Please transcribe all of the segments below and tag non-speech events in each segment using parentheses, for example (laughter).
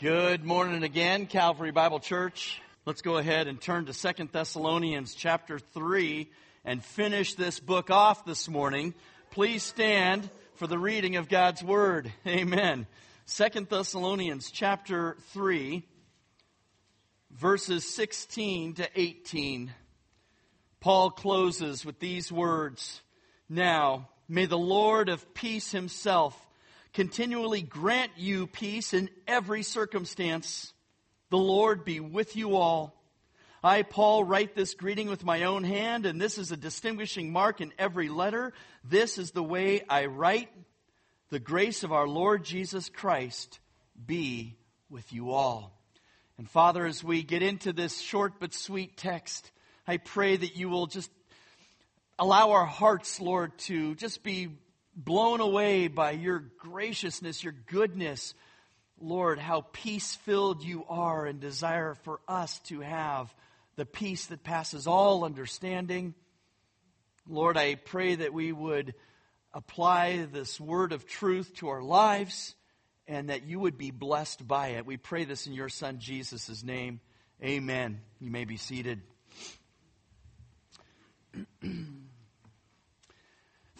Good morning again, Calvary Bible Church. Let's go ahead and turn to Second Thessalonians chapter 3 and finish this book off this morning. Please stand for the reading of God's Word. (laughs) Amen. Second Thessalonians chapter 3, verses 16 to 18. Paul closes with these words Now, may the Lord of peace himself continually grant you peace in every circumstance. The Lord be with you all. I, Paul, write this greeting with my own hand, and this is a distinguishing mark in every letter. This is the way I write. The grace of our Lord Jesus Christ be with you all. And Father, as we get into this short but sweet text, I pray that you will just allow our hearts, Lord, to just be blown away by your graciousness, your goodness. Lord, how peace filled you are and desire for us to have the peace that passes all understanding. Lord, I pray that we would apply this word of truth to our lives and that you would be blessed by it. We pray this in your Son Jesus' name. Amen. You may be seated. (clears throat)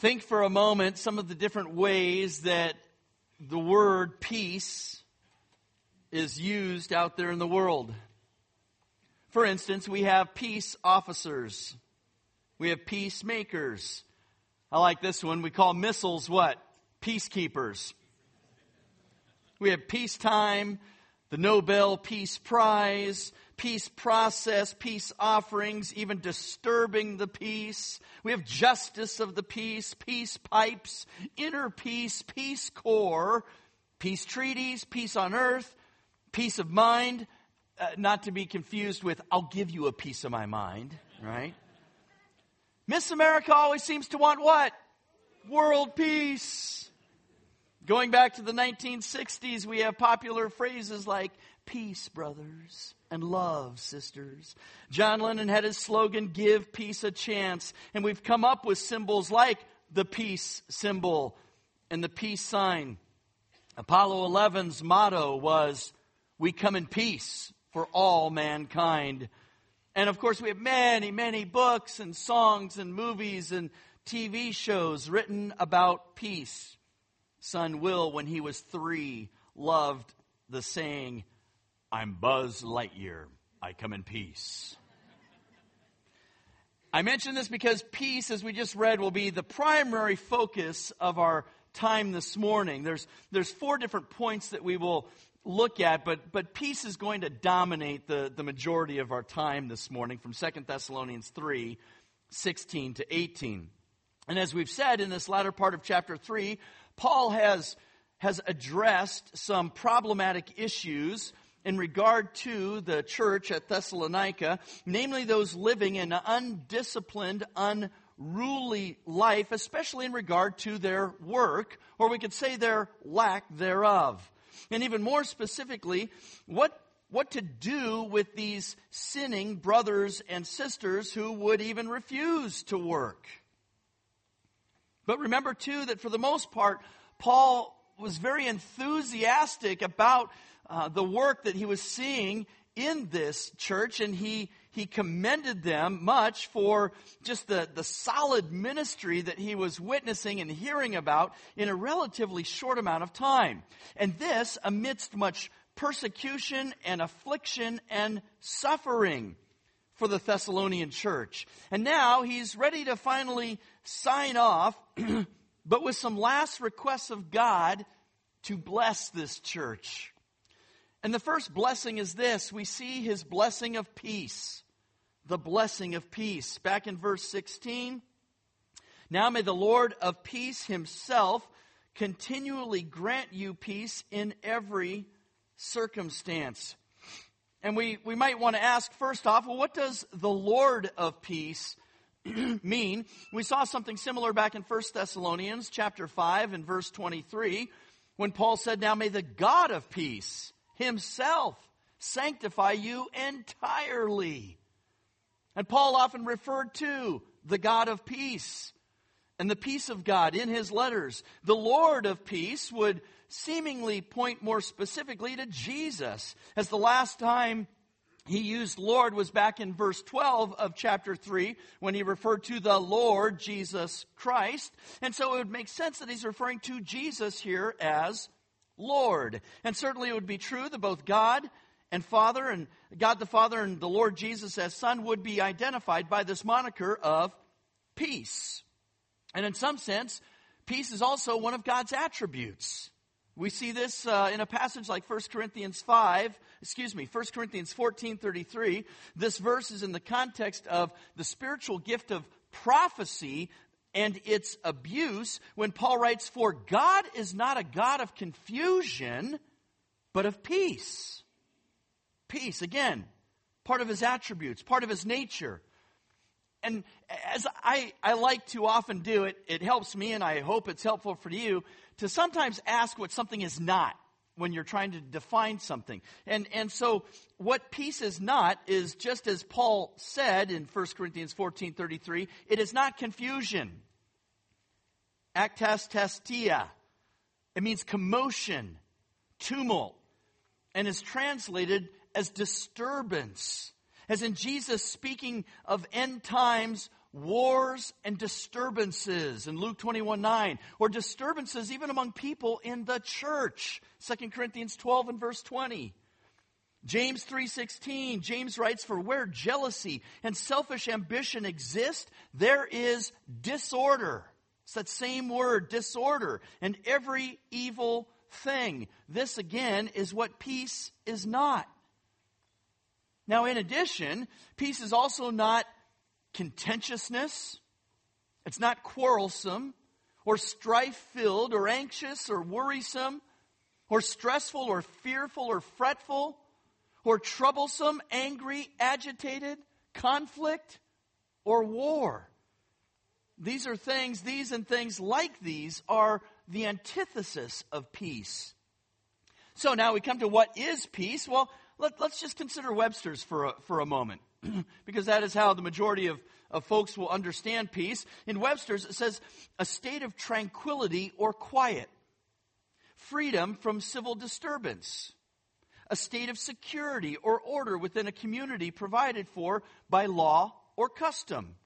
Think for a moment some of the different ways that the word peace is used out there in the world. For instance, we have peace officers. We have peacemakers. I like this one. We call missiles what? Peacekeepers. We have peacetime, the Nobel Peace Prize, peace process, peace offerings, even disturbing the peace. We have justice of the peace, peace pipes, inner peace, peace corps, peace treaties, peace on earth, peace of mind, uh, not to be confused with, I'll give you a piece of my mind, right? Miss America always seems to want what? World peace. Going back to the 1960s, we have popular phrases like peace, brothers, and love, sisters. John Lennon had his slogan, Give Peace a Chance. And we've come up with symbols like the peace symbol and the peace sign. Apollo 11's motto was, We come in peace for all mankind. And of course, we have many, many books and songs and movies and TV shows written about peace. Son Will, when he was three, loved the saying, I'm Buzz Lightyear. I come in peace. I mention this because peace, as we just read, will be the primary focus of our time this morning. There's, there's four different points that we will look at, but, but peace is going to dominate the, the majority of our time this morning from 2 Thessalonians 3 16 to 18. And as we've said in this latter part of chapter 3, Paul has, has addressed some problematic issues in regard to the church at Thessalonica, namely those living an undisciplined, unruly life, especially in regard to their work, or we could say their lack thereof. And even more specifically, what, what to do with these sinning brothers and sisters who would even refuse to work. But remember, too, that for the most part, Paul was very enthusiastic about uh, the work that he was seeing in this church, and he, he commended them much for just the, the solid ministry that he was witnessing and hearing about in a relatively short amount of time. And this amidst much persecution and affliction and suffering for the Thessalonian church. And now he's ready to finally sign off, (clears throat) but with some last requests of God to bless this church. And the first blessing is this we see his blessing of peace. The blessing of peace. Back in verse 16. Now may the Lord of peace himself continually grant you peace in every circumstance. And we, we might want to ask first off, well, what does the Lord of peace (clears throat) mean? We saw something similar back in 1 Thessalonians chapter 5 and verse 23 when Paul said, Now may the God of peace himself sanctify you entirely. And Paul often referred to the God of peace and the peace of God in his letters. The Lord of peace would seemingly point more specifically to Jesus, as the last time he used Lord was back in verse 12 of chapter 3 when he referred to the Lord Jesus Christ. And so it would make sense that he's referring to Jesus here as Lord. And certainly it would be true that both God and Father and God the Father and the Lord Jesus as Son would be identified by this moniker of peace. And in some sense, peace is also one of God's attributes. We see this uh, in a passage like 1 Corinthians 5, excuse me, 1 Corinthians 14 33. This verse is in the context of the spiritual gift of prophecy and its abuse when Paul writes, For God is not a God of confusion, but of peace. Peace, again, part of his attributes, part of his nature. And as I, I like to often do it, it helps me and I hope it's helpful for you to sometimes ask what something is not when you're trying to define something. And, and so what peace is not is just as Paul said in 1 Corinthians 14 33, it is not confusion. akatastasia. It means commotion, tumult, and is translated as disturbance. As in Jesus speaking of end times wars and disturbances in Luke 21 9, or disturbances even among people in the church. 2 Corinthians 12 and verse 20. James 3:16 James writes for where jealousy and selfish ambition exist there is disorder it's that same word disorder and every evil thing this again is what peace is not now in addition peace is also not contentiousness. It's not quarrelsome or strife filled or anxious or worrisome or stressful or fearful or fretful or troublesome, angry, agitated, conflict, or war. These are things, these and things like these are the antithesis of peace. So now we come to what is peace. Well, let, us just consider Webster's for a, for a moment. (clears throat) because that is how the majority of, of folks will understand peace. In Webster's, it says a state of tranquility or quiet, freedom from civil disturbance, a state of security or order within a community provided for by law or custom.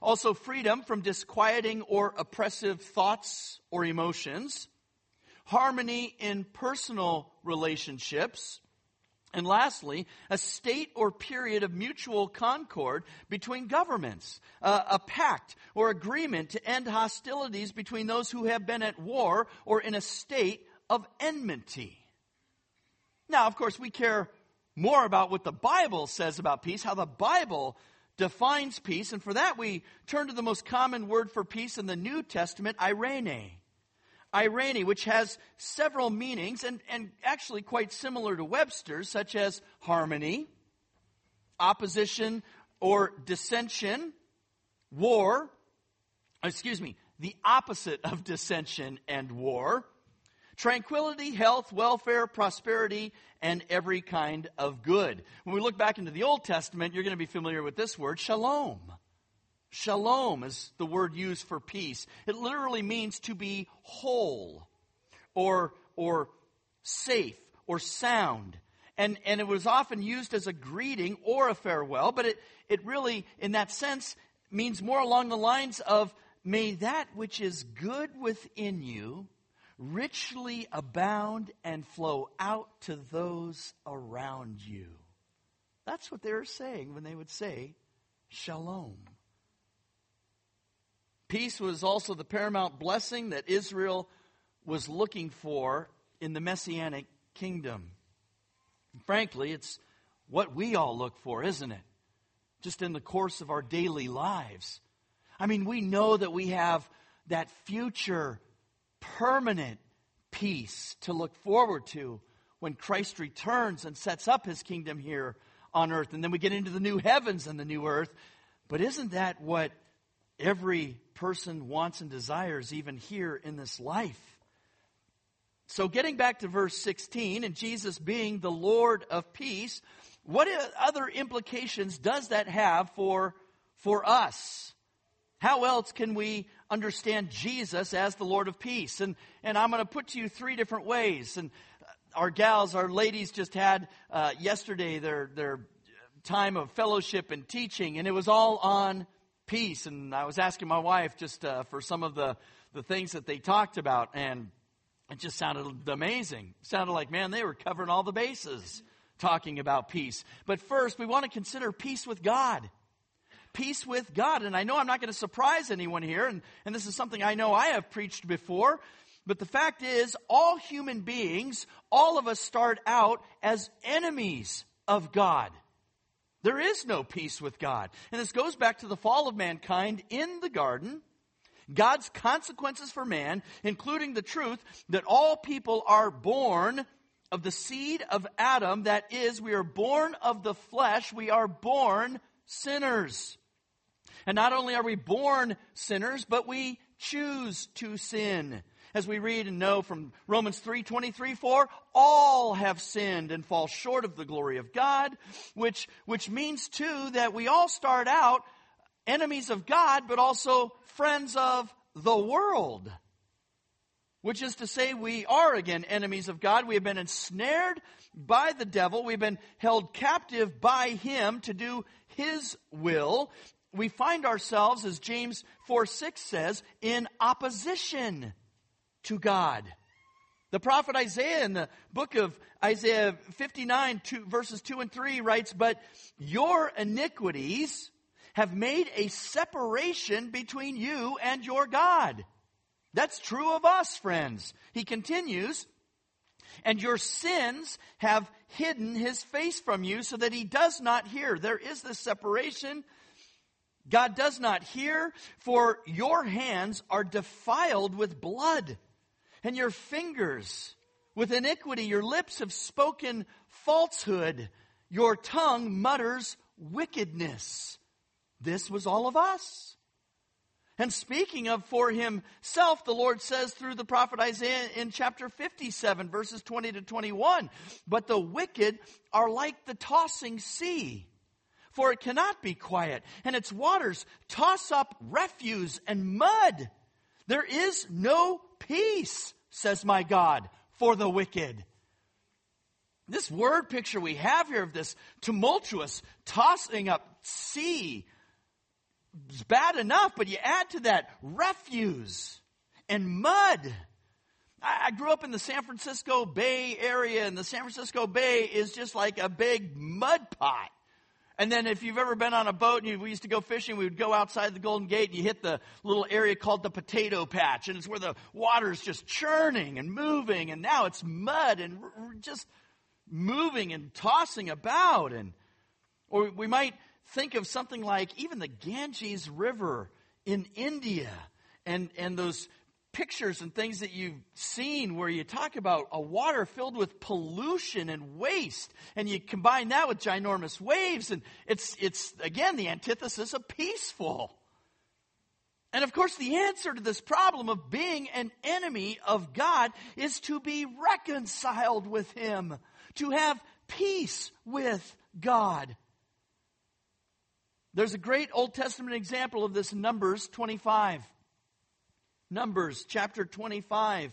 Also, freedom from disquieting or oppressive thoughts or emotions, harmony in personal relationships, and lastly, a state or period of mutual concord between governments, uh, a pact or agreement to end hostilities between those who have been at war or in a state of enmity. Now, of course, we care more about what the Bible says about peace, how the Bible defines peace, and for that we turn to the most common word for peace in the New Testament, eirene eirene, which has several meanings and, and actually quite similar to Webster's, such as harmony, opposition or dissension, war, excuse me, the opposite of dissension and war, tranquility, health, welfare, prosperity, and every kind of good. When we look back into the Old Testament, you're going to be familiar with this word, shalom. Shalom is the word used for peace. It literally means to be whole or, or safe or sound. And, and it was often used as a greeting or a farewell, but it, it really, in that sense, means more along the lines of, may that which is good within you richly abound and flow out to those around you. That's what they were saying when they would say, Shalom. Peace was also the paramount blessing that Israel was looking for in the messianic kingdom. frankly, it's what we all look for, isn't it? Just in the course of our daily lives. I mean, we know that we have that future permanent peace to look forward to when Christ returns and sets up his kingdom here on earth. And then we get into the new heavens and the new earth. But isn't that what every person wants and desires even here in this life. So, getting back to verse 16, and Jesus being the Lord of peace, what other implications does that have for, for us? How else can we understand Jesus as the Lord of peace. And, and I'm going to put to you three different ways. And our gals, our ladies just had uh, yesterday their, their time of fellowship and teaching, and it was all on peace. And I was asking my wife just uh, for some of the, the things that they talked about, and it just sounded amazing. It sounded like, man, they were covering all the bases talking about peace. But first, we want to consider peace with God peace with God. And I know I'm not going to surprise anyone here, and, and this is something I know I have preached before. But the fact is, all human beings, all of us start out as enemies of God. There is no peace with God. And this goes back to the fall of mankind in the garden. God's consequences for man, including the truth that all people are born of the seed of Adam. That is, we are born of the flesh. We are born sinners. And not only are we born sinners, but we choose to sin. As we read and know from Romans 3 23, 4, all have sinned and fall short of the glory of God, which, which means too that we all start out enemies of God, but also friends of the world. Which is to say, we are again enemies of God. We have been ensnared by the devil. We've been held captive by him to do his will we find ourselves, as James 4 6 says, in opposition to God. The prophet Isaiah in the book of Isaiah 59, two, verses 2 and 3 writes, But your iniquities have made a separation between you and your God. That's true of us, friends. He continues, and your sins have hidden his face from you so that he does not hear. There is this separation God does not hear, for your hands are defiled with blood, and your fingers with iniquity. Your lips have spoken falsehood. Your tongue mutters wickedness. This was all of us. And speaking of for himself, the Lord says through the prophet Isaiah in chapter 57, verses 20 to 21, But the wicked are like the tossing sea for it cannot be quiet, and its waters toss up refuse and mud. There is no peace, says my God, for the wicked. This word picture we have here of this tumultuous tossing up sea is bad enough, but you add to that refuse and mud. I grew up in the San Francisco Bay area, and the San Francisco Bay is just like a big mud pot. And then if you've ever been on a boat and you, we used to go fishing, we would go outside the Golden Gate and you hit the little area called the potato patch. And it's where the water's just churning and moving. And now it's mud and just moving and tossing about. And, or we might think of something like even the Ganges River in India and, and those pictures and things that you've seen where you talk about a water filled with pollution and waste and you combine that with ginormous waves and it's it's again the antithesis of peaceful. And of course the answer to this problem of being an enemy of god is to be reconciled with him to have peace with god. There's a great old testament example of this in numbers 25 Numbers chapter 25.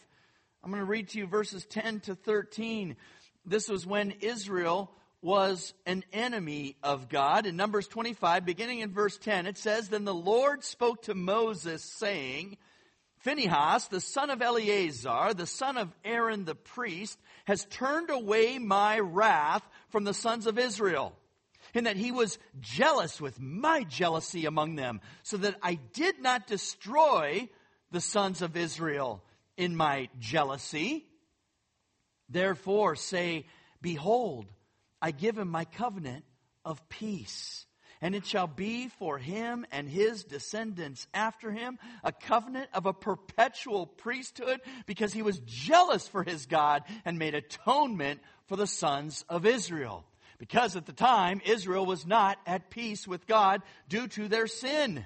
I'm going to read to you verses 10 to 13. This was when Israel was an enemy of God. In Numbers 25, beginning in verse 10, it says, Then the Lord spoke to Moses, saying, Phinehas, the son of Eleazar, the son of Aaron the priest, has turned away my wrath from the sons of Israel, in that he was jealous with my jealousy among them, so that I did not destroy the sons of Israel in my jealousy. Therefore say, Behold, I give him my covenant of peace. And it shall be for him and his descendants after him a covenant of a perpetual priesthood because he was jealous for his God and made atonement for the sons of Israel. Because at the time, Israel was not at peace with God due to their sin.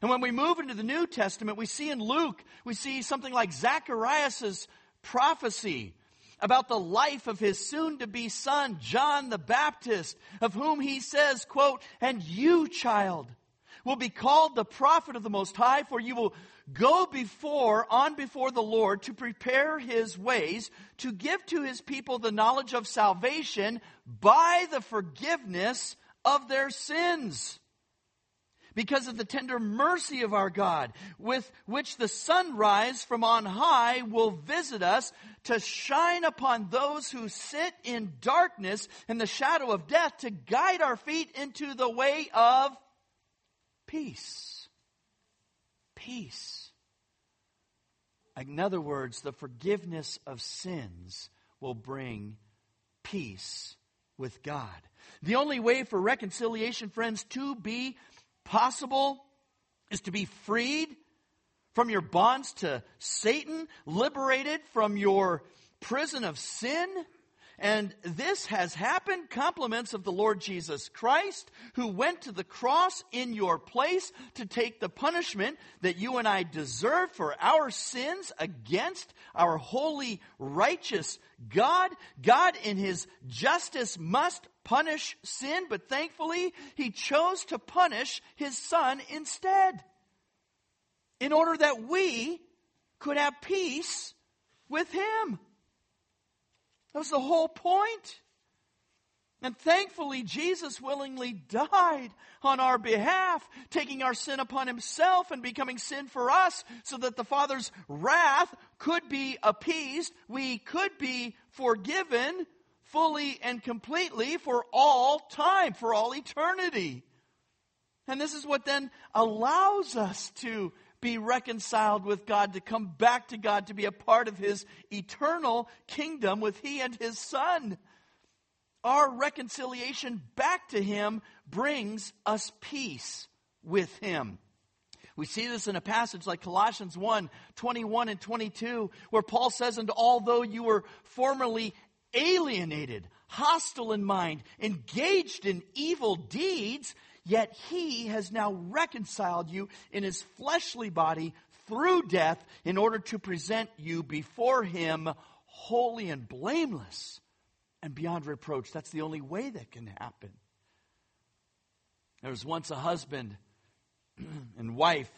And when we move into the New Testament, we see in Luke, we see something like Zacharias' prophecy about the life of his soon to be son, John the Baptist, of whom he says, quote, and you, child, will be called the prophet of the Most High, for you will go before, on before the Lord to prepare his ways, to give to his people the knowledge of salvation by the forgiveness of their sins because of the tender mercy of our God, with which the sunrise from on high will visit us to shine upon those who sit in darkness and the shadow of death, to guide our feet into the way of peace. Peace. In other words, the forgiveness of sins will bring peace with God. The only way for reconciliation, friends, to be possible is to be freed from your bonds to Satan, liberated from your prison of sin. And this has happened, compliments of the Lord Jesus Christ, who went to the cross in your place to take the punishment that you and I deserve for our sins against our holy, righteous God. God, in his justice, must punish sin, but thankfully, he chose to punish his son instead. In order that we could have peace with him. That was the whole point. And thankfully, Jesus willingly died on our behalf, taking our sin upon himself and becoming sin for us so that the Father's wrath could be appeased. We could be forgiven fully and completely for all time, for all eternity. And this is what then allows us to be reconciled with God, to come back to God, to be a part of His eternal kingdom with He and His Son. Our reconciliation back to Him brings us peace with Him. We see this in a passage like Colossians 1 21 and 22, where Paul says, And although you were formerly alienated, hostile in mind, engaged in evil deeds, yet he has now reconciled you in his fleshly body through death in order to present you before him holy and blameless and beyond reproach. That's the only way that can happen. There was once a husband (clears throat) and wife,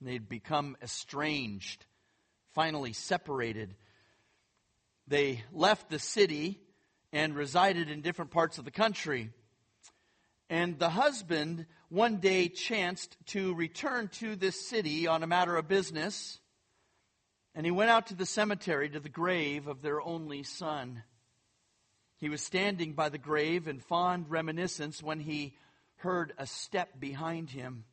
and they'd become estranged, finally separated they left the city and resided in different parts of the country. And the husband one day chanced to return to this city on a matter of business. And he went out to the cemetery to the grave of their only son. He was standing by the grave in fond reminiscence when he heard a step behind him.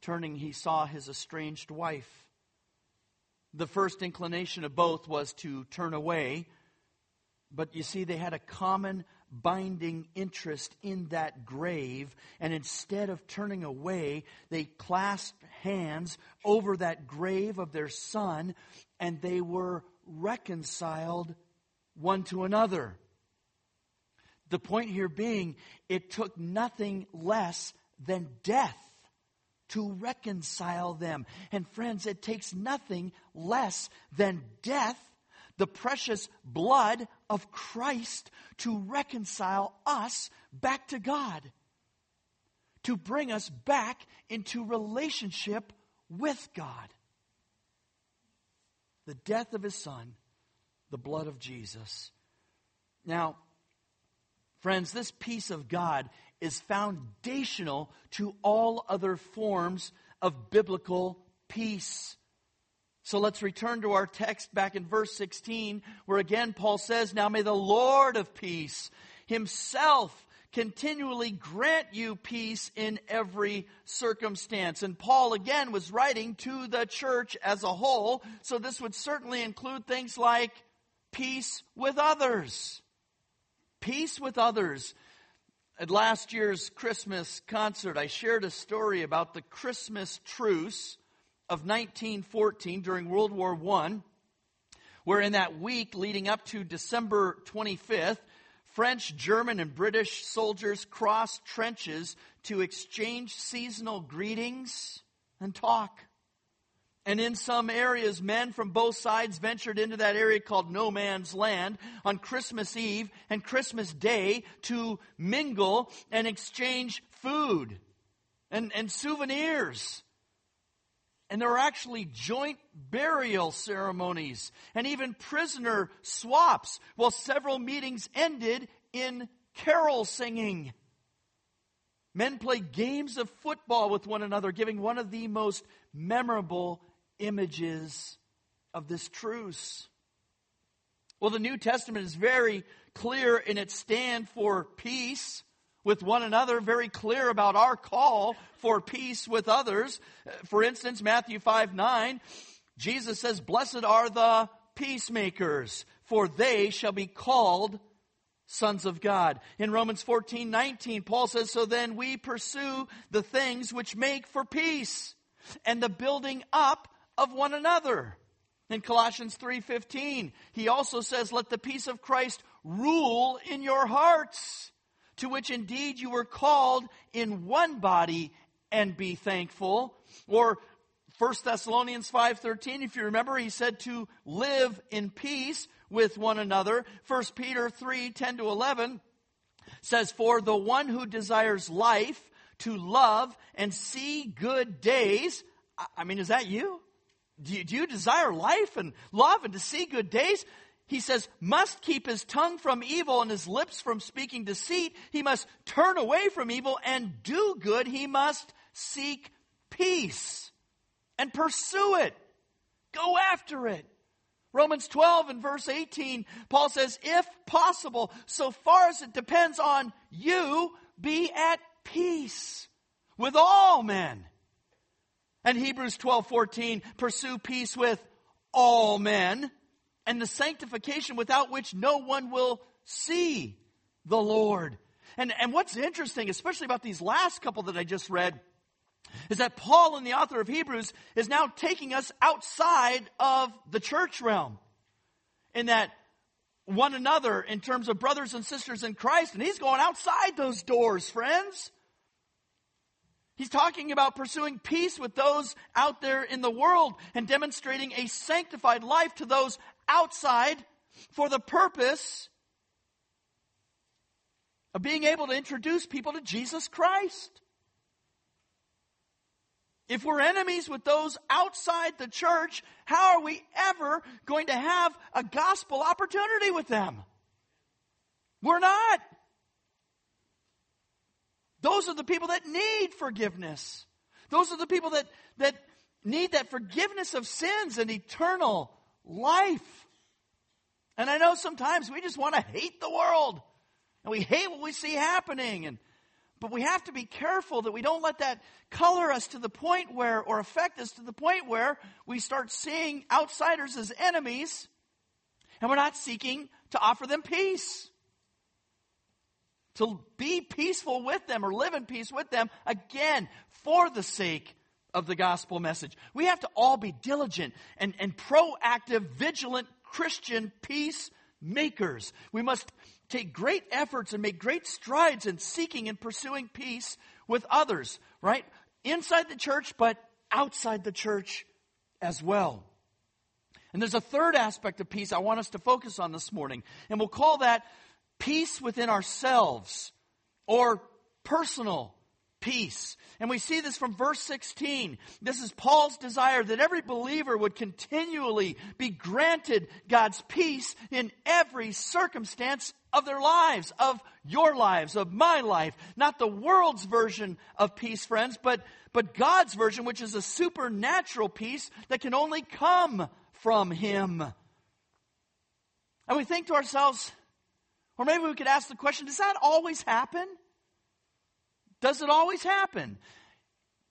Turning, he saw his estranged wife the first inclination of both was to turn away. But you see, they had a common binding interest in that grave. And instead of turning away, they clasped hands over that grave of their son and they were reconciled one to another. The point here being, it took nothing less than death to reconcile them. And friends, it takes nothing less than death, the precious blood of Christ, to reconcile us back to God, to bring us back into relationship with God. The death of his son, the blood of Jesus. Now, friends, this peace of God is foundational to all other forms of biblical peace. So let's return to our text back in verse 16, where again Paul says, Now may the Lord of peace himself continually grant you peace in every circumstance. And Paul again was writing to the church as a whole, so this would certainly include things like peace with others. Peace with others. At last year's Christmas concert, I shared a story about the Christmas truce of 1914 during World War I, where in that week leading up to December 25th, French, German, and British soldiers crossed trenches to exchange seasonal greetings and talk. And in some areas, men from both sides ventured into that area called no man's land on Christmas Eve and Christmas Day to mingle and exchange food. and, and souvenirs. And there were actually joint burial ceremonies and even prisoner swaps, while several meetings ended in carol singing. Men played games of football with one another, giving one of the most memorable images of this truce. Well, the New Testament is very clear in its stand for peace with one another, very clear about our call for peace with others. For instance, Matthew 5 9, Jesus says, Blessed are the peacemakers, for they shall be called sons of God. In Romans 14 19, Paul says, So then we pursue the things which make for peace and the building up of one another. In Colossians 3:15, he also says, "Let the peace of Christ rule in your hearts." To which indeed you were called in one body and be thankful. Or 1 Thessalonians 5:13 if you remember he said to live in peace with one another. 1 Peter 3:10 to 11 says for the one who desires life to love and see good days I mean is that you? Do you, do you desire life and love and to see good days? He says, must keep his tongue from evil and his lips from speaking deceit. He must turn away from evil and do good. He must seek peace and pursue it. Go after it. Romans 12 and verse 18, Paul says, if possible, so far as it depends on you, be at peace with all men. And Hebrews 12, 14, pursue peace with all men and the sanctification without which no one will see the Lord. And, and what's interesting, especially about these last couple that I just read, is that Paul and the author of Hebrews is now taking us outside of the church realm. In that one another in terms of brothers and sisters in Christ, and he's going outside those doors, friends. He's talking about pursuing peace with those out there in the world and demonstrating a sanctified life to those outside for the purpose of being able to introduce people to Jesus Christ. If we're enemies with those outside the church, how are we ever going to have a gospel opportunity with them? We're not. Those are the people that need forgiveness. Those are the people that, that need that forgiveness of sins and eternal life. And I know sometimes we just want to hate the world and we hate what we see happening and but we have to be careful that we don't let that color us to the point where or affect us to the point where we start seeing outsiders as enemies and we're not seeking to offer them peace. To be peaceful with them or live in peace with them again for the sake of the gospel message. We have to all be diligent and, and proactive, vigilant Christian peacemakers. We must take great efforts and make great strides in seeking and pursuing peace with others, right? Inside the church, but outside the church as well. And there's a third aspect of peace I want us to focus on this morning, and we'll call that peace within ourselves or personal peace. And we see this from verse 16. This is Paul's desire that every believer would continually be granted God's peace in every circumstance of their lives, of your lives, of my life. Not the world's version of peace, friends, but, but God's version, which is a supernatural peace that can only come from Him. And we think to ourselves, or maybe we could ask the question, does that always happen? Does it always happen?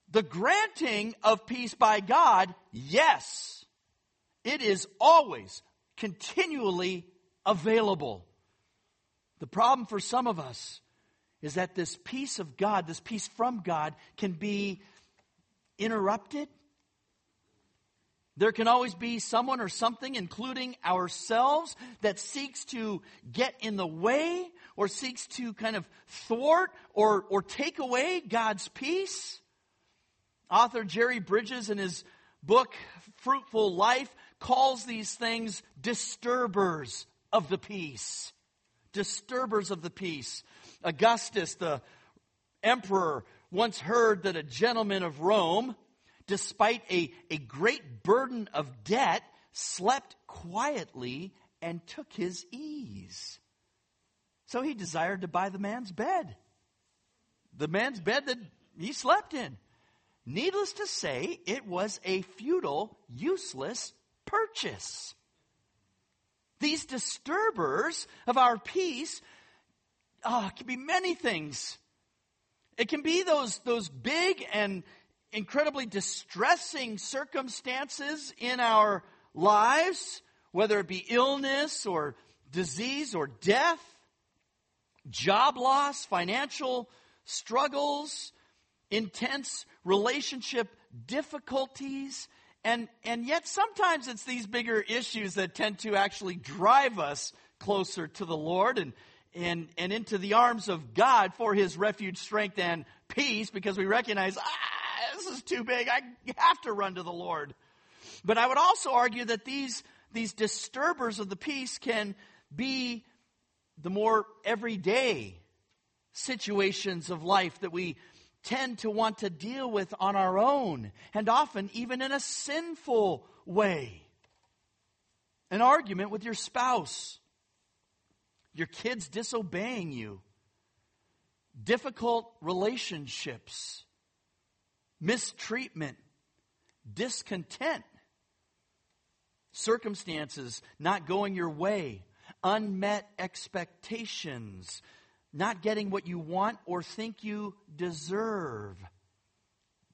The granting of peace by God, yes. It is always continually available. The problem for some of us is that this peace of God, this peace from God, can be interrupted. There can always be someone or something, including ourselves, that seeks to get in the way or seeks to kind of thwart or, or take away God's peace. Author Jerry Bridges, in his book, Fruitful Life, calls these things disturbers of the peace. Disturbers of the peace. Augustus, the emperor, once heard that a gentleman of Rome, despite a, a great burden of debt, slept quietly and took his ease. So he desired to buy the man's bed. The man's bed that he slept in. Needless to say, it was a futile, useless purchase. These disturbers of our peace oh, can be many things. It can be those, those big and incredibly distressing circumstances in our lives, whether it be illness or disease or death, job loss, financial struggles, intense relationship difficulties, and, and yet sometimes it's these bigger issues that tend to actually drive us closer to the Lord and, and, and into the arms of God for his refuge, strength, and peace because we recognize, ah, (laughs) this is too big. I have to run to the Lord. But I would also argue that these, these disturbers of the peace can be the more everyday situations of life that we tend to want to deal with on our own, and often even in a sinful way. An argument with your spouse, your kids disobeying you, difficult relationships, mistreatment, discontent, circumstances not going your way, unmet expectations, not getting what you want or think you deserve,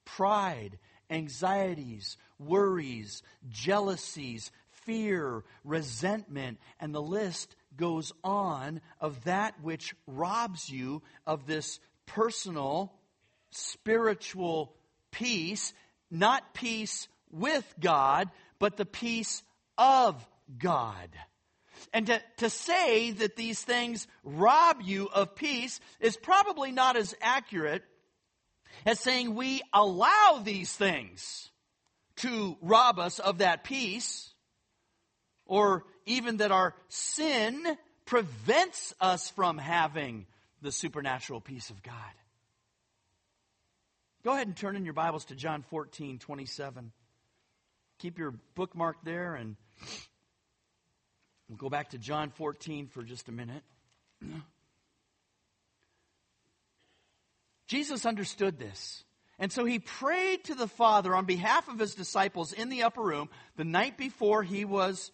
pride, anxieties, worries, jealousies, fear, resentment, and the list goes on of that which robs you of this personal, spiritual peace, not peace with God, but the peace of God. And to, to say that these things rob you of peace is probably not as accurate as saying we allow these things to rob us of that peace, or even that our sin prevents us from having the supernatural peace of God. Go ahead and turn in your Bibles to John 14, 27. Keep your bookmark there and We'll go back to John 14 for just a minute. (clears throat) Jesus understood this. And so he prayed to the Father on behalf of his disciples in the upper room the night before he was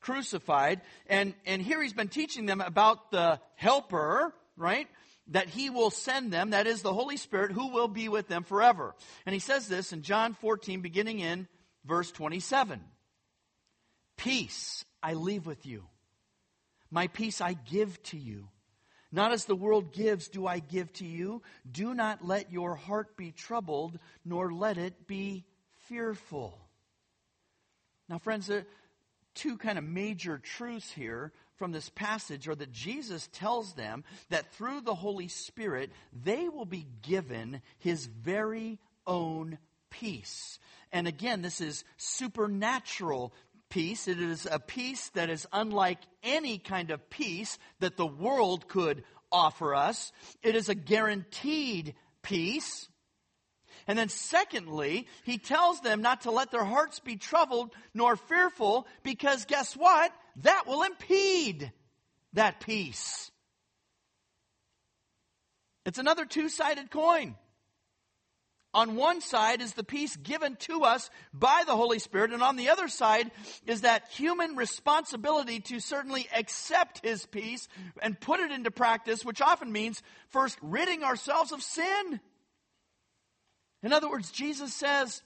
crucified. And, and here he's been teaching them about the helper, right? That he will send them, that is the Holy Spirit, who will be with them forever. And he says this in John 14, beginning in verse 27. Peace I leave with you. My peace I give to you. Not as the world gives, do I give to you. Do not let your heart be troubled, nor let it be fearful. Now, friends, there are two kind of major truths here from this passage are that Jesus tells them that through the Holy Spirit, they will be given his very own peace. And again, this is supernatural peace. It is a peace that is unlike any kind of peace that the world could offer us. It is a guaranteed peace. And then, secondly, he tells them not to let their hearts be troubled nor fearful, because guess what? That will impede that peace. It's another two sided coin. On one side is the peace given to us by the Holy Spirit, and on the other side is that human responsibility to certainly accept His peace and put it into practice, which often means first ridding ourselves of sin. In other words, Jesus says,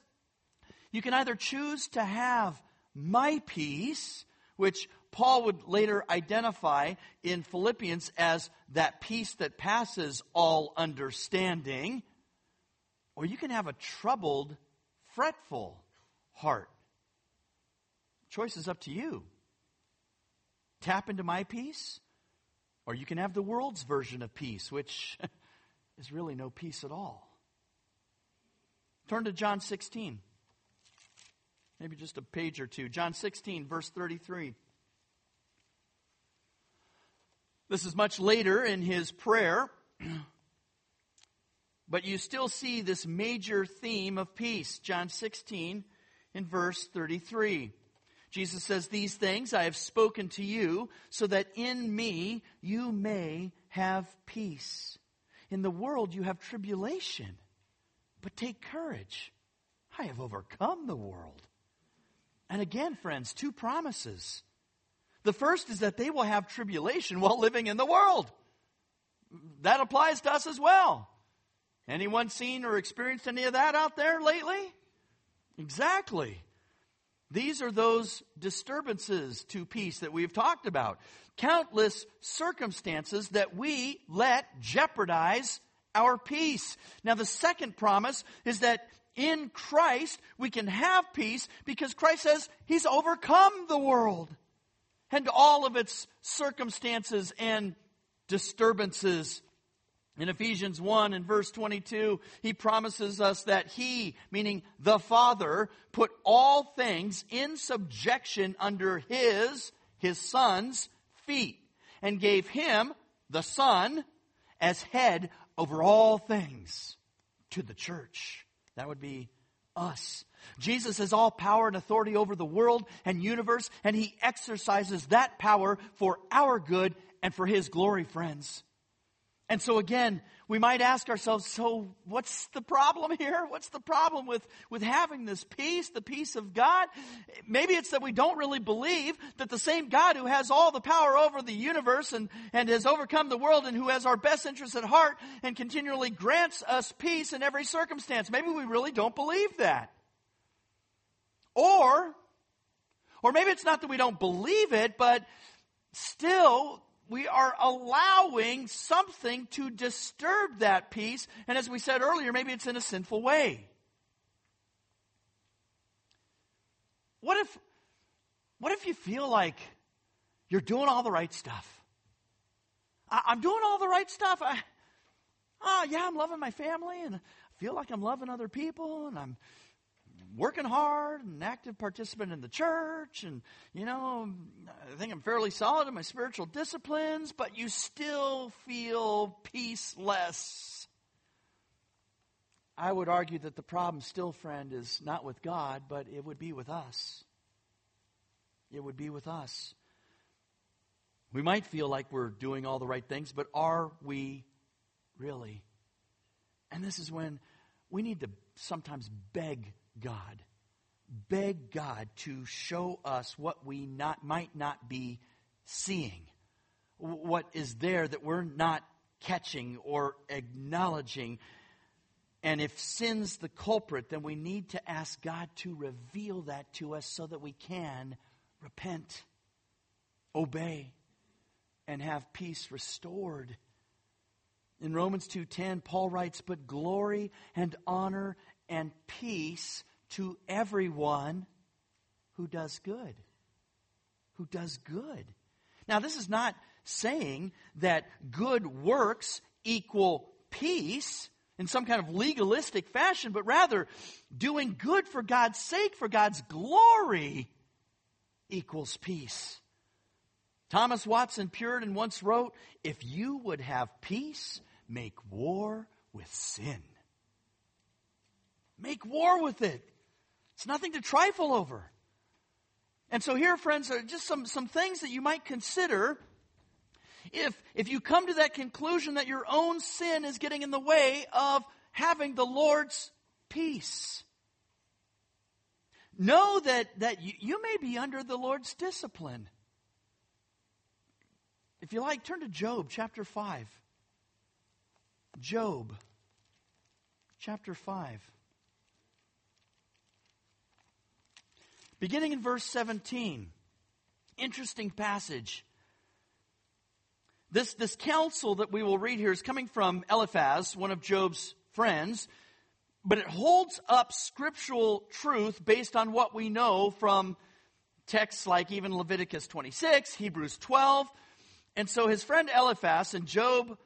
you can either choose to have my peace, which Paul would later identify in Philippians as that peace that passes all understanding or you can have a troubled, fretful heart. Choice is up to you. Tap into my peace, or you can have the world's version of peace, which (laughs) is really no peace at all. Turn to John 16. Maybe just a page or two. John 16, verse 33. This is much later in his prayer. (clears throat) but you still see this major theme of peace. John 16 in verse 33. Jesus says, These things I have spoken to you so that in me you may have peace. In the world you have tribulation, but take courage. I have overcome the world. And again, friends, two promises. The first is that they will have tribulation while living in the world. That applies to us as well. Anyone seen or experienced any of that out there lately? Exactly. These are those disturbances to peace that we've talked about. Countless circumstances that we let jeopardize our peace. Now, the second promise is that in Christ we can have peace because Christ says He's overcome the world and all of its circumstances and disturbances. In Ephesians 1 and verse 22, he promises us that he, meaning the Father, put all things in subjection under his, his Son's feet, and gave him, the Son, as head over all things to the church. That would be us. Jesus has all power and authority over the world and universe, and he exercises that power for our good and for his glory, friends. And so again, we might ask ourselves, so what's the problem (laughs) here? What's the problem with, with having this peace, the peace of God? Maybe it's that we don't really believe that the same God who has all the power over the universe and, and has overcome the world and who has our best interests at heart and continually grants us peace in every circumstance. Maybe we really don't believe that. Or, or maybe it's not that we don't believe it, but still we are allowing something to disturb that peace. And as we said earlier, maybe it's in a sinful way. What if, what if you feel like you're doing all the right stuff? I, am doing all the right stuff. I, oh, yeah, I'm loving my family and I feel like I'm loving other people and I'm working hard and an active participant in the church and you know i think i'm fairly solid in my spiritual disciplines but you still feel peaceless. I would argue that the problem still friend is not with god but it would be with us. It would be with us. We might feel like we're doing all the right things but are we really? And this is when we need to sometimes beg God. Beg God to show us what we not, might not be seeing, what is there that we're not catching or acknowledging. And if sin's the culprit, then we need to ask God to reveal that to us so that we can repent, obey, and have peace restored. In Romans 2:10, Paul writes, "But glory and honor and peace to everyone who does good. Who does good. Now, this is not saying that good works equal peace in some kind of legalistic fashion, but rather doing good for God's sake, for God's glory, equals peace. Thomas Watson Puritan once wrote, If you would have peace, make war with sin. Make war with it. It's nothing to trifle over. And so here, friends, are just some, some things that you might consider if, if you come to that conclusion that your own sin is getting in the way of having the Lord's peace. Know that, that you, you may be under the Lord's discipline. If you like, turn to Job chapter 5. Job chapter 5. Beginning in verse 17. Interesting passage. This, this counsel that we will read here is coming from Eliphaz, one of Job's friends, but it holds up scriptural truth based on what we know from texts like even Leviticus 26, Hebrews 12. And so his friend Eliphaz in Job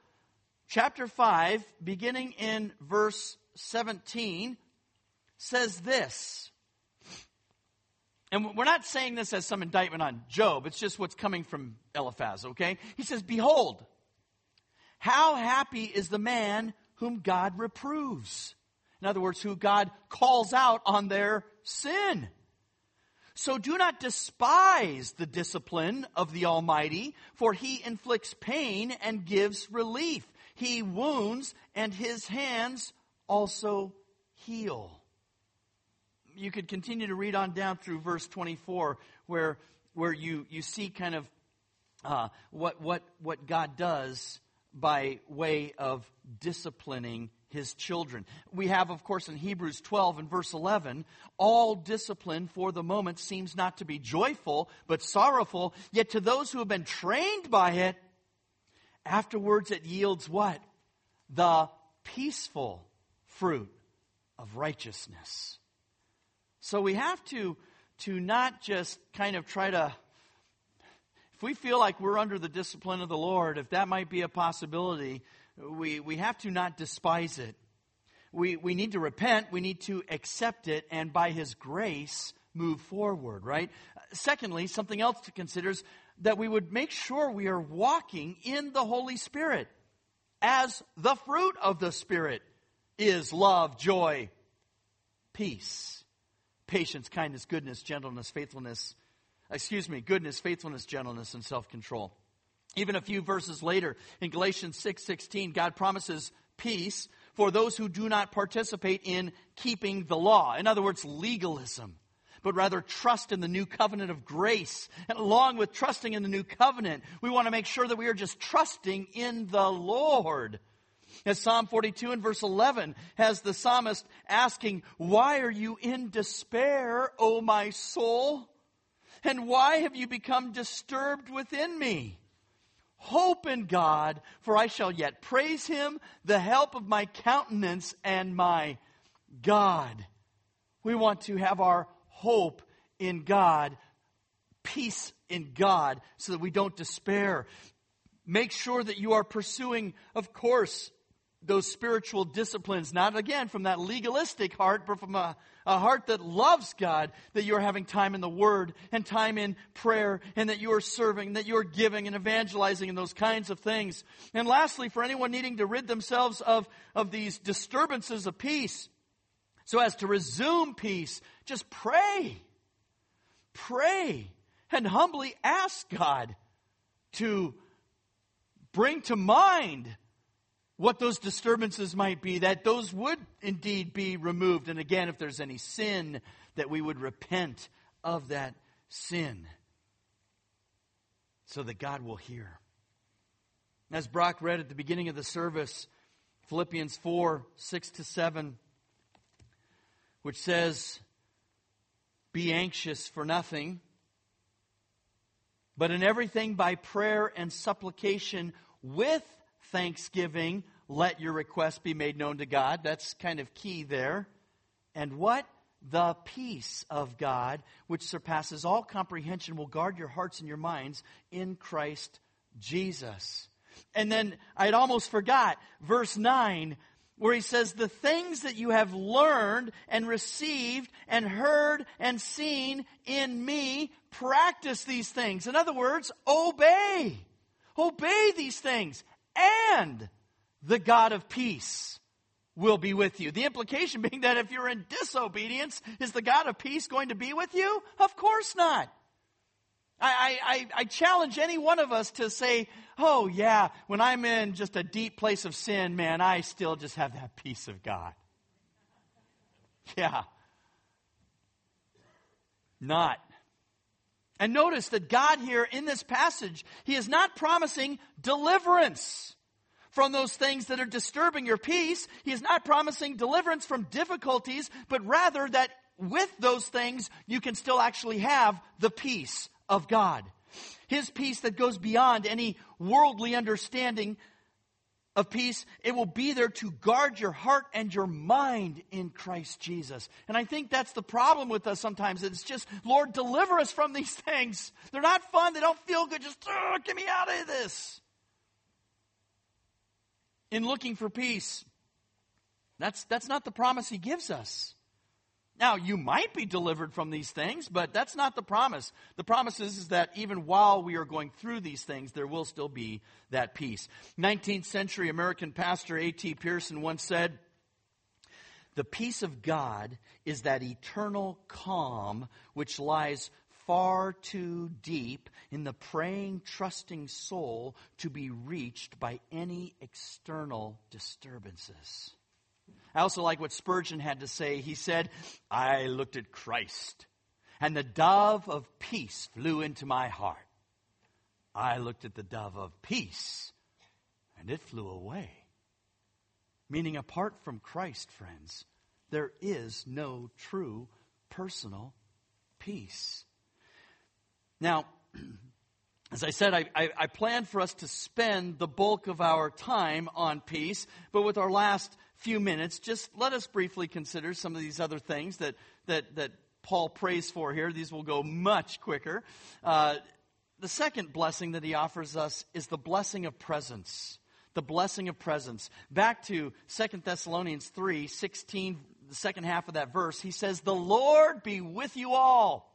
chapter 5, beginning in verse 17, says this and we're not saying this as some indictment on Job, it's just what's coming from Eliphaz, okay? He says, Behold, how happy is the man whom God reproves. In other words, who God calls out on their sin. So do not despise the discipline of the Almighty, for he inflicts pain and gives relief. He wounds, and his hands also heal. You could continue to read on down through verse 24, where, where you, you see kind of uh, what, what, what God does by way of disciplining his children. We have, of course, in Hebrews 12 and verse 11, all discipline for the moment seems not to be joyful, but sorrowful, yet to those who have been trained by it, afterwards it yields what? The peaceful fruit of righteousness. So we have to, to not just kind of try to if we feel like we're under the discipline of the Lord, if that might be a possibility, we, we have to not despise it. We, we need to repent, we need to accept it, and by His grace, move forward, right? Secondly, something else to consider is that we would make sure we are walking in the Holy Spirit as the fruit of the Spirit is love, joy, peace, patience, kindness, goodness, gentleness, faithfulness, excuse me, goodness, faithfulness, gentleness, and self control. Even a few verses later, in Galatians 6 16, God promises peace for those who do not participate in keeping the law. In other words, legalism, but rather trust in the new covenant of grace. And along with trusting in the new covenant, we want to make sure that we are just trusting in the Lord. As Psalm 42 and verse 11 has the psalmist asking, Why are you in despair, O my soul? And why have you become disturbed within me? Hope in God, for I shall yet praise him, the help of my countenance and my God. We want to have our hope in God, peace in God, so that we don't despair. Make sure that you are pursuing, of course, those spiritual disciplines, not again from that legalistic heart, but from a, a heart that loves God, that you are having time in the Word and time in prayer, and that you are serving, that you are giving and evangelizing and those kinds of things. And lastly, for anyone needing to rid themselves of, of these disturbances of peace, so as to resume peace, just pray. Pray and humbly ask God to bring to mind what those disturbances might be, that those would indeed be removed. And again, if there's any sin, that we would repent of that sin so that God will hear. As Brock read at the beginning of the service, Philippians 4 6 to 7, which says, Be anxious for nothing, but in everything by prayer and supplication with thanksgiving, let your request be made known to God. That's kind of key there. And what? The peace of God, which surpasses all comprehension, will guard your hearts and your minds in Christ Jesus. And then I'd almost forgot verse 9 where he says, The things that you have learned and received and heard and seen in me, practice these things. In other words, obey. Obey these things and the God of peace will be with you. The implication (laughs) being that if you're in disobedience, is the God of peace going to be with you? Of course not. I, I, I, challenge any one of us to say, oh, yeah, when I'm in just a deep place of sin, man, I still just have that peace of God. (laughs) Yeah. Not. And notice that God here in this passage, He is not promising deliverance from those things that are disturbing your peace. He is not promising deliverance from difficulties, but rather that with those things, you can still actually have the peace of God. His peace that goes beyond any worldly understanding of peace, it will be there to guard your heart and your mind in Christ Jesus. And I think that's the problem with us sometimes. It's just, Lord, deliver us from these (laughs) things. They're not fun. They don't feel good. Just, get me out of this. In looking for peace, that's, that's not the promise he gives us. Now, you might be delivered from these things, but that's not the promise. The promise is, is, that even while we are going through these things, there will still be that peace. 19th century American pastor A.T. Pierson once said, The peace of God is that eternal calm which lies far too deep in the praying, trusting soul to be reached by any external disturbances. I also like what Spurgeon had to say. He said, I looked at Christ, and the dove of peace flew into my heart. I looked at the dove of peace, and it flew away. Meaning, apart from Christ, friends, there is no true personal peace. Now, (clears throat) as I said, I, I, I plan for us to spend the bulk of our time on peace, but with our last few minutes, just let us briefly consider some of these other things that, that, that Paul prays for here. These will go much quicker. Uh, the second blessing that he offers us is the blessing of presence. The blessing of presence. Back to 2 Thessalonians 3 16, the second half of that verse, he says, The Lord be with you all.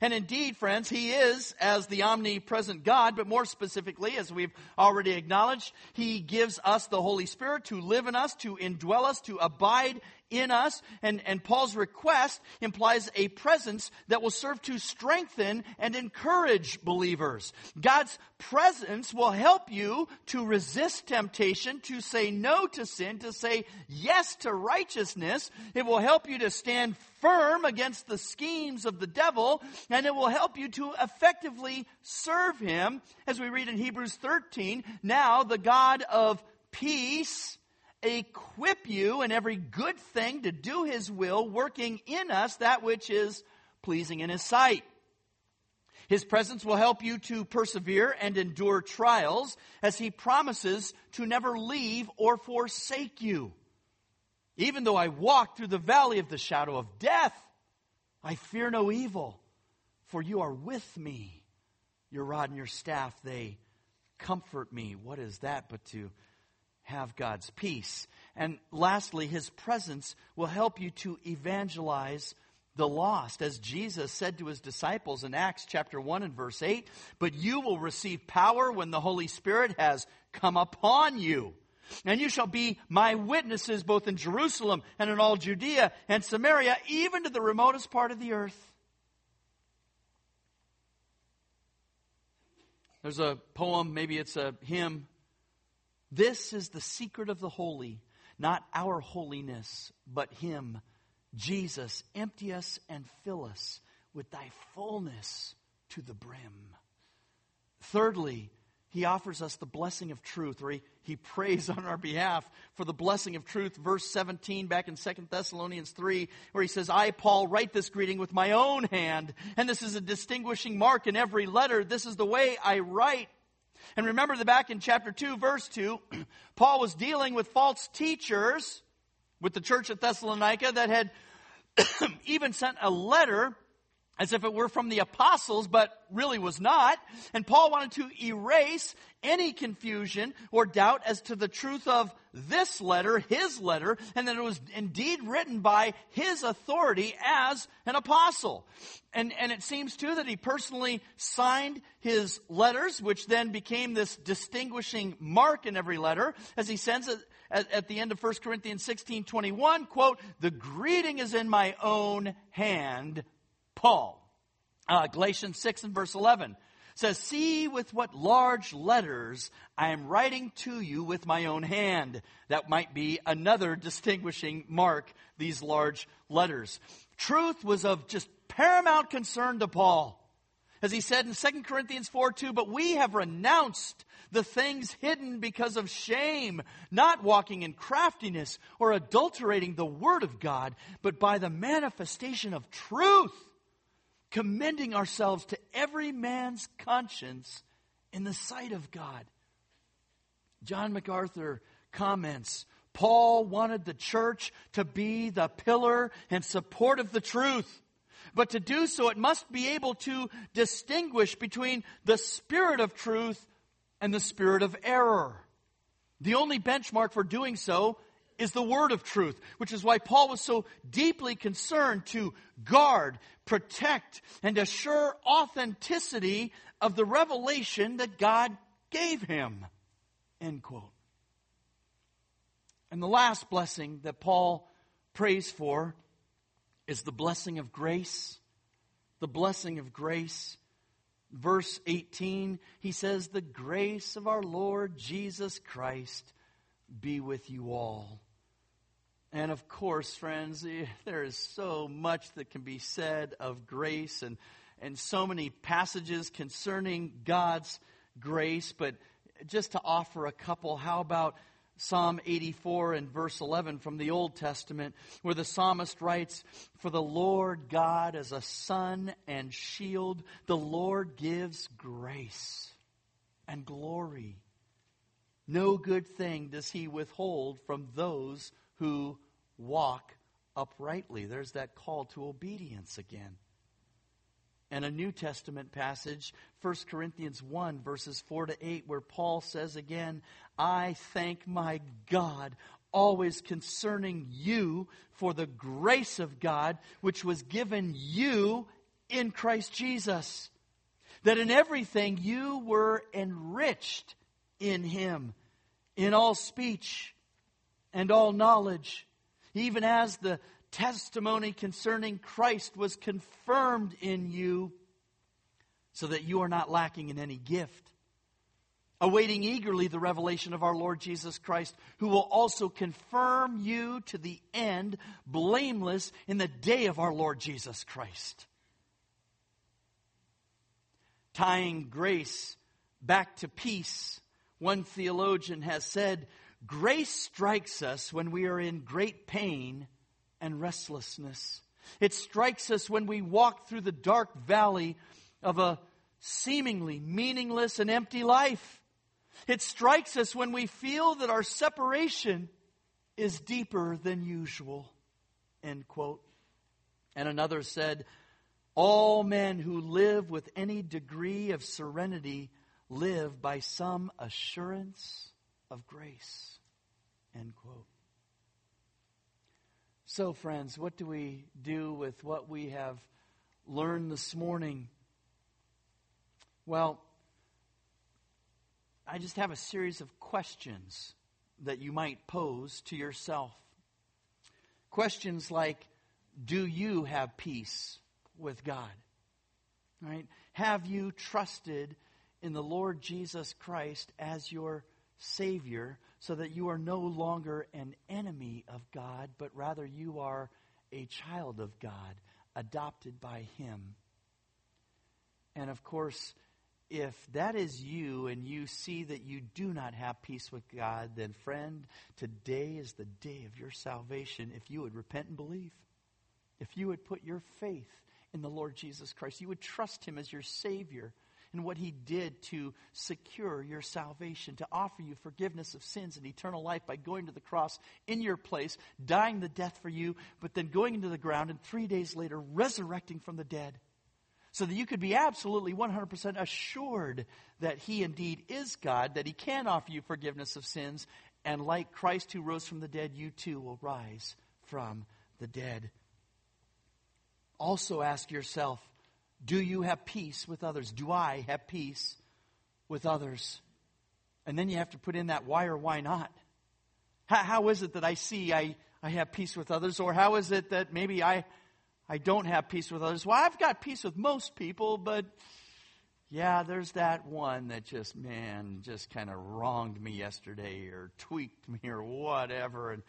And indeed, friends, He is as the omnipresent God, but more specifically, as we've already acknowledged, He gives us the Holy Spirit to live in us, to indwell us, to abide in us. And, and Paul's request implies a presence that will serve to strengthen and encourage believers. God's presence will help you to resist temptation, to say no to sin, to say yes to righteousness. It will help you to stand firm against the schemes of the devil, and it will help you to effectively serve him. As we read in Hebrews 13, now the God of peace equip you in every good thing to do his will, working in us that which is pleasing in his sight. His presence will help you to persevere and endure trials as he promises to never leave or forsake you. Even though I walk through the valley of the shadow of death, I fear no evil, for you are with me. Your rod and your staff, they comfort me. What is that but to have God's peace. And lastly, his presence will help you to evangelize the lost. As Jesus said to his disciples in Acts chapter 1 and verse 8, but you will receive power when the Holy Spirit has come upon you. And you shall be my witnesses both in Jerusalem and in all Judea and Samaria, even to the remotest part of the earth. There's a poem, maybe it's a hymn this is the secret of the holy, not our holiness, but Him. Jesus, empty us and fill us with thy fullness to the brim. Thirdly, he offers us the blessing of truth, or he, he prays on our behalf for the blessing of truth. Verse 17 back in 2 Thessalonians 3, where he says, I, Paul, write this greeting with my own hand, and this is a distinguishing mark in every letter. This is the way I write. And remember that back in chapter 2, verse 2, (clears throat) Paul was dealing with false teachers with the church at Thessalonica that had (clears throat) even sent a letter as if it were from the apostles, but really was not. And Paul wanted to erase any confusion or doubt as to the truth of this letter, his letter, and that it was indeed written by his authority as an apostle. And, and it seems too that he personally signed his letters, which then became this distinguishing mark in every letter, as he sends it at, at the end of 1 Corinthians 16, 21, quote, the greeting is in my own hand, Paul. Uh, Galatians 6 and verse 11 says, See with what large letters I am writing to you with my own hand. That might be another distinguishing mark, these large letters. Truth was of just paramount concern to Paul. As he said in 2 Corinthians 4 2, but we have renounced the things hidden because of shame, not walking in craftiness or adulterating the word of God, but by the manifestation of truth commending ourselves to every man's conscience in the sight of God. John MacArthur comments Paul wanted the church to be the pillar and support of the truth. But to do so, it must be able to distinguish between the spirit of truth and the spirit of error. The only benchmark for doing so is the word of truth, which is why Paul was so deeply concerned to guard, protect, and assure authenticity of the revelation that God gave him. End quote. And the last blessing that Paul prays for is the blessing of grace. The blessing of grace. Verse 18, he says, The grace of our Lord Jesus Christ be with you all. And of course, friends, eh, there is so much that can be said of grace and, and so many passages concerning God's grace. But just to offer a couple, how about Psalm 84 and verse 11 from the Old Testament, where the psalmist writes, For the Lord God is a sun and shield. The Lord gives grace and glory. No good thing does he withhold from those who walk uprightly. There's that call to obedience again. And a New Testament passage, 1 Corinthians 1, verses 4 to 8, where Paul says again, I thank my God always concerning you for the grace of God which was given you in Christ Jesus, that in everything you were enriched in him, in all speech and all knowledge, even as the testimony concerning Christ was confirmed in you, so that you are not lacking in any gift. Awaiting eagerly the revelation of our Lord Jesus Christ, who will also confirm you to the end, blameless in the day of our Lord Jesus Christ. Tying grace back to peace, one theologian has said, Grace strikes us when we are in great pain and restlessness. It strikes us when we walk through the dark valley of a seemingly meaningless and empty life. It strikes us when we feel that our separation is deeper than usual. End quote. And another said, All men who live with any degree of serenity live by some assurance of grace. End quote. So, friends, what do we do with what we have learned this morning? Well, I just have a series of questions that you might pose to yourself. Questions like Do you have peace with God? Right? Have you trusted in the Lord Jesus Christ as your Savior so that you are no longer an enemy of God, but rather you are a child of God, adopted by Him. And of course, if that is you and you see that you do not have peace with God, then friend, today is the day of your salvation if you would repent and believe. If you would put your faith in the Lord Jesus Christ, you would trust Him as your Savior and what he did to secure your salvation, to offer you forgiveness of sins and eternal life by going to the cross in your place, dying the death for you, but then going into the ground and three days later resurrecting from the dead. So that you could be absolutely 100% assured that he indeed is God, that he can offer you forgiveness of sins, and like Christ who rose from the dead, you too will rise from the dead. Also ask yourself, do you have peace with others? Do I have peace with others? And then you have to put in that why or why not. How, how is it that I see I, I have peace with others? Or how is it that maybe I, I don't have peace with others? Well, I've got peace with most people, but yeah, there's that one that just, man, just kind of wronged me yesterday or tweaked me or whatever. And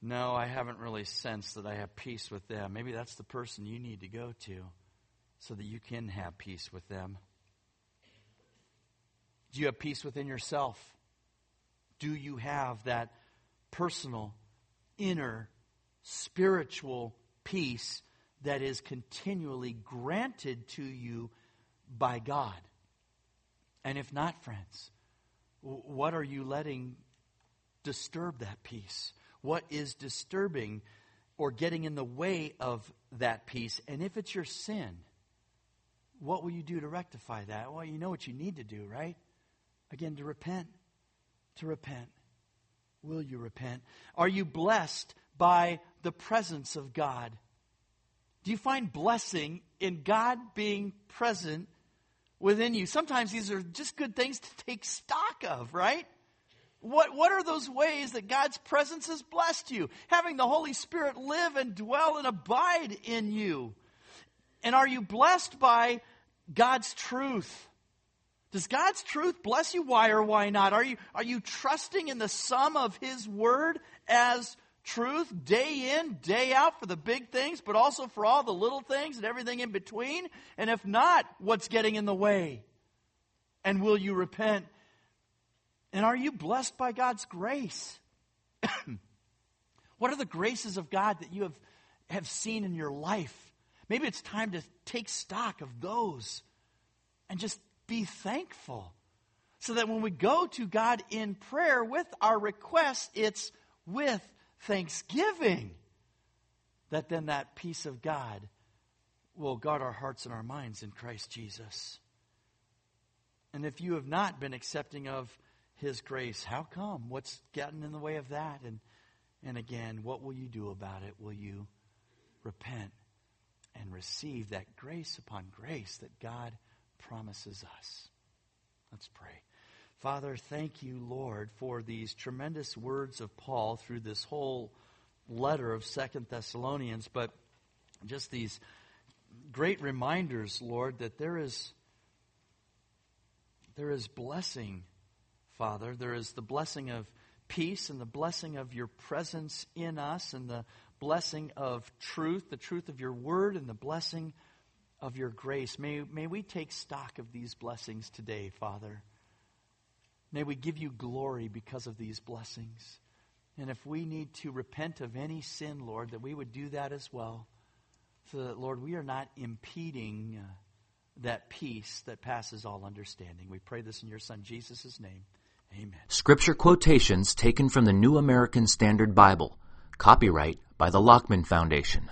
no, I haven't really sensed that I have peace with them. Maybe that's the person you need to go to so that you can have peace with them? Do you have peace within yourself? Do you have that personal, inner, spiritual peace that is continually granted to you by God? And if not, friends, what are you letting disturb that peace? What is disturbing or getting in the way of that peace? And if it's your sin, what will you do to rectify that? Well, you know what you need to do, right? Again, to repent. To repent. Will you repent? Are you blessed by the presence of God? Do you find blessing in God being present within you? Sometimes these are just good things to take stock of, right? What, what are those ways that God's presence has blessed you? Having the Holy Spirit live and dwell and abide in you. And are you blessed by God's truth? Does God's truth bless you? Why or why not? Are you, are you trusting in the sum of His Word as truth day in, day out for the big things, but also for all the little things and everything in between? And if not, what's getting in the way? And will you repent? And are you blessed by God's grace? (clears throat) what are the graces of God that you have, have seen in your life? Maybe it's time to take stock of those and just be thankful. So that when we go to God in prayer with our requests, it's with thanksgiving that then that peace of God will guard our hearts and our minds in Christ Jesus. And if you have not been accepting of his grace, how come? What's gotten in the way of that? And and again, what will you do about it? Will you repent and receive that grace upon grace that God promises us? Let's pray. Father, thank you, Lord, for these tremendous words of Paul through this whole letter of Second Thessalonians, but just these great reminders, Lord, that there is there is blessing, Father. There is the blessing of peace and the blessing of your presence in us and the blessing of truth, the truth of your word and the blessing of your grace. May, may we take stock of these blessings today, Father. May we give you glory because of these blessings. And if we need to repent of any sin, Lord, that we would do that as well. So that, Lord, we are not impeding uh, that peace that passes all understanding. We pray this in your Son, Jesus' name. Amen. Scripture quotations taken from the New American Standard Bible. Copyright by the Lockman Foundation.